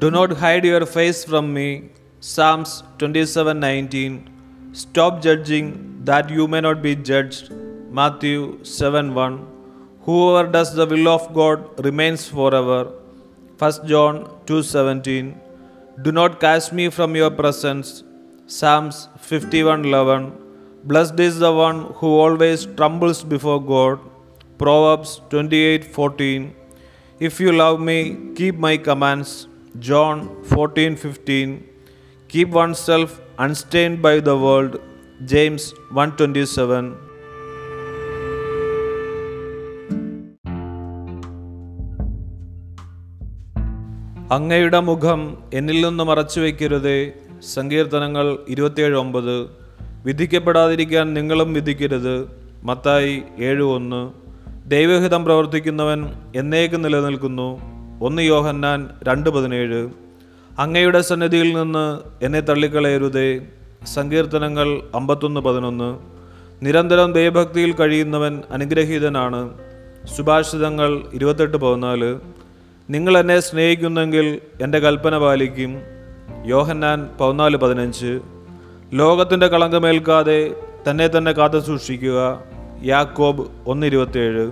Do not hide your face from me. Psalms 27:19. Stop judging that you may not be judged. Matthew 7:1. Whoever does the will of God remains forever. 1 John 2:17. Do not cast me from your presence. Psalms 51:11. Blessed is the one who always trembles before God. Proverbs 28:14. If you love me, keep my commands. John 14:15. Keep oneself unstained by the world. James 1:27. അങ്ങയുടെ മുഖം എന്നിൽ നിന്ന് മറച്ചു വയ്ക്കരുതേ സങ്കീർത്തനങ്ങൾ ഇരുപത്തിയേഴ് ഒമ്പത് വിധിക്കപ്പെടാതിരിക്കാൻ നിങ്ങളും വിധിക്കരുത് മത്തായി ഏഴ് ഒന്ന് ദൈവഹിതം പ്രവർത്തിക്കുന്നവൻ എന്നേക്ക് നിലനിൽക്കുന്നു ഒന്ന് യോഹന്നാൻ രണ്ട് പതിനേഴ്. അങ്ങയുടെ സന്നിധിയിൽ നിന്ന് എന്നെ തള്ളിക്കളയരുതേ. സങ്കീർത്തനങ്ങൾ അമ്പത്തൊന്ന് പതിനൊന്ന്. നിരന്തരം ദൈവഭക്തിയിൽ കഴിയുന്നവൻ അനുഗ്രഹീതനാണ്. സുഭാഷിതങ്ങൾ ഇരുപത്തെട്ട് പതിനാല്. നിങ്ങൾ എന്നെ സ്നേഹിക്കുന്നെങ്കിൽ എന്റെ കൽപ്പന പാലിക്കും. യോഹന്നാൻ പതിനാല് പതിനഞ്ച്. ലോകത്തിന്റെ കളങ്കമേൽക്കാതെ തന്നെ തന്നെ കാത്തു സൂക്ഷിക്കുക യാക്കോബ് ഒന്ന് ഇരുപത്തിയേഴ്